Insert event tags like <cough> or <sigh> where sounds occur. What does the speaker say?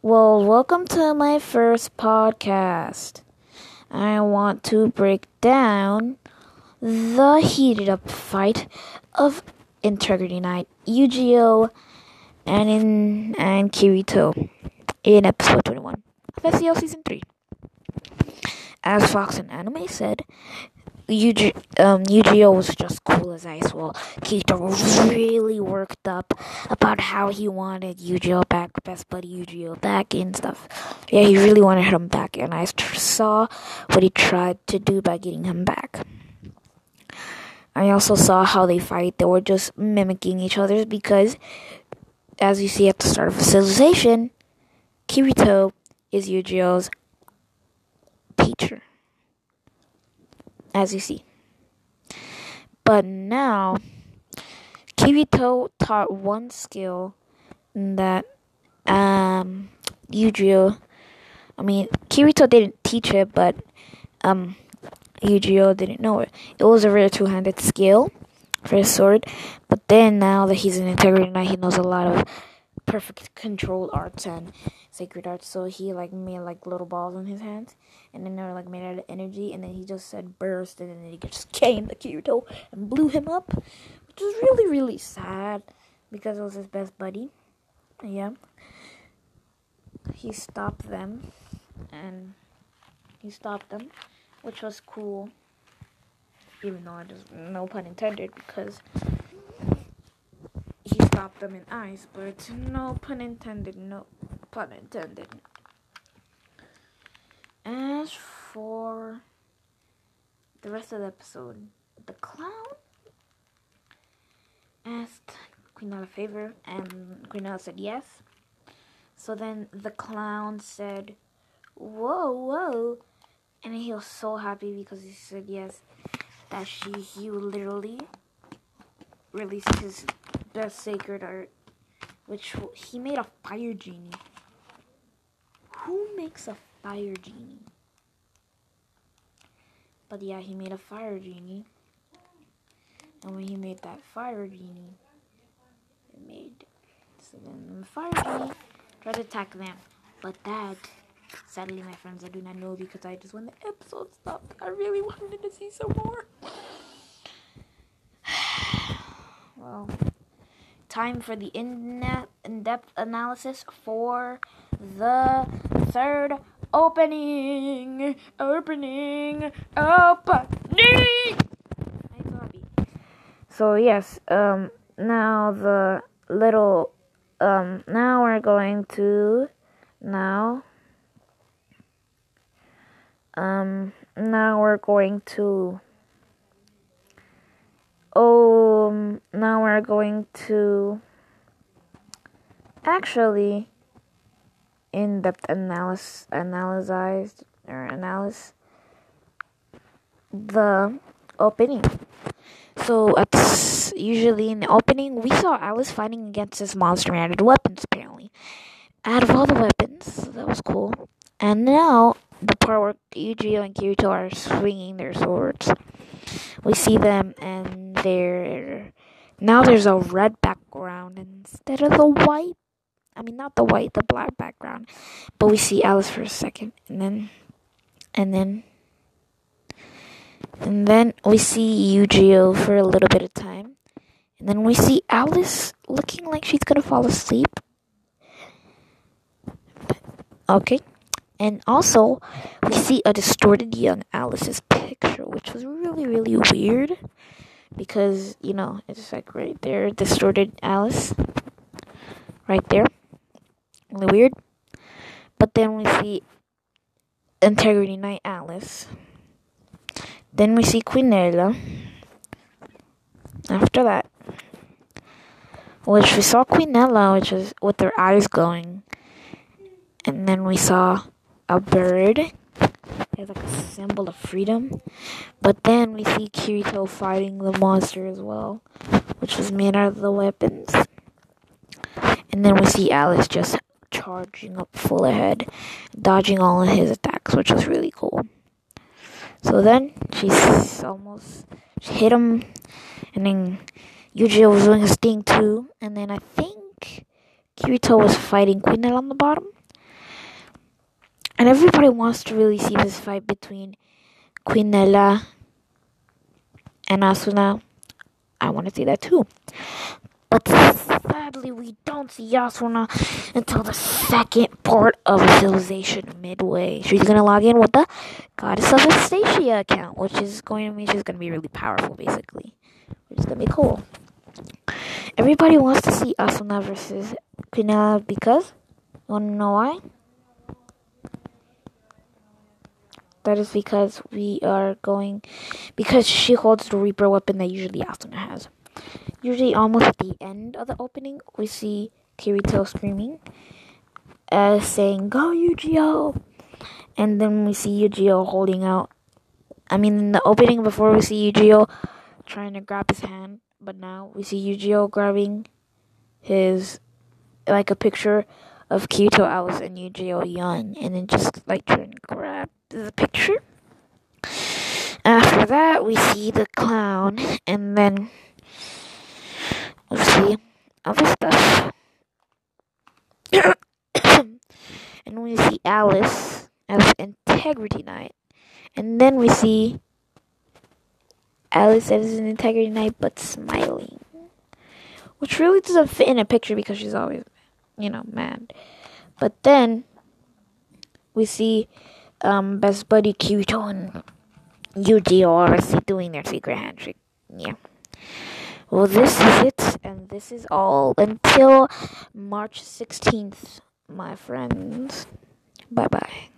Well, welcome to my first podcast. I want to break down the heated up fight of Integrity Knight, Eugeo, and in and Kirito in episode 21 of SAO season 3. As Fox and Anime said, Yuji, um, Eugeo was just cool as ice. Well, was really worked up about how he wanted Eugeo back, best buddy Eugeo back and stuff. Yeah, he really wanted him back, and I saw what he tried to do by getting him back. I also saw how they fight. They were just mimicking each other because, as you see at the start of the Alicization, Kirito is Eugeo's teacher as you see. But now, Kirito taught one skill that um, Eugeo. I mean, Kirito didn't teach it, but um, Eugeo didn't know it. It was a rare two-handed skill for his sword, but then now that he's an Integrity Knight, he knows a lot of perfect controlled arts and sacred arts. So he like made like little balls in his hands, and then they were like made out of energy. And then he just said burst, and then he just came to Kirito and blew him up, which was really really sad because it was his best buddy. Yeah, he stopped them, and he stopped them, which was cool. Even though I just no pun intended because stopped them in ice, but no pun intended, no pun intended. As for the rest of the episode, the clown asked Quinella a favor, and Quinella said yes. So then the clown said, Whoa, whoa. And he was so happy because he said yes that she he literally released his best sacred art, which he made a fire genie. Who makes a fire genie? But yeah, he made a fire genie. And when he made that fire genie, it made so then the fire genie tried to attack them. But that sadly my friends I do not know because I just when the episode stopped I really wanted to see some more. <sighs> well time for the in-depth analysis for the third opening. Opening. Opening. So yes, um, now the little, um, now we're going to, now, um, now we're going to um, now we're going to actually in-depth analysis, analyze or analyze the opening. So at usually in the opening, we saw Alice fighting against this monster and added weapons. Apparently, out of all the weapons, so that was cool. And now the part where Eugeo and Kirito are swinging their swords we see them and they're now there's a red background instead of the white I mean not the white, the black background. But we see Alice for a second and then and then and then we see Eugeo for a little bit of time. And then we see Alice looking like she's gonna fall asleep. Okay. And also, we see a distorted young Alice's picture, which was really, really weird. Because, you know, it's like right there, distorted Alice. Right there. Really weird. But then we see Integrity Knight Alice. Then we see Quinella. After that. Which we saw Quinella, which is with her eyes glowing. And then we saw a bird. It's like a symbol of freedom. But then we see Kirito fighting the monster as well, which was made out of the weapons. And then we see Alice just charging up full ahead, dodging all of his attacks, which was really cool. So then she's almost she hit him, and then Eugeo was doing his thing too, and then I think Kirito was fighting Quinel on the bottom. And everybody wants to really see this fight between Quinella and Asuna. I want to see that too. But sadly, we don't see Asuna until the second part of Alicization Midway. She's gonna log in with the Goddess of Astasia account, which is going to mean she's gonna be really powerful, basically. Which is gonna be cool. Everybody wants to see Asuna versus Quinella because, you wanna know why? That is because we are going, because she holds the Reaper weapon that usually Asuna has. Usually, almost at the end of the opening, we see Kirito screaming, uh, saying, Go Eugeo! And then we see Eugeo holding out. I mean, in the opening before we see Eugeo trying to grab his hand, but now we see Eugeo grabbing his, like a picture of Kirito Alice and Eugeo young, and then just like trying to grab the picture. After that, we see the clown, and then we see other stuff. <coughs> and we see Alice as Integrity Knight. And then we see Alice as an Integrity Knight but smiling. Which really doesn't fit in a picture because she's always, you know, mad. But then we see um, Best Buddy Kirito and Yuji are obviously doing their secret handshake. Yeah. Well, this is it, and this is all until March 16th, my friends. Bye bye.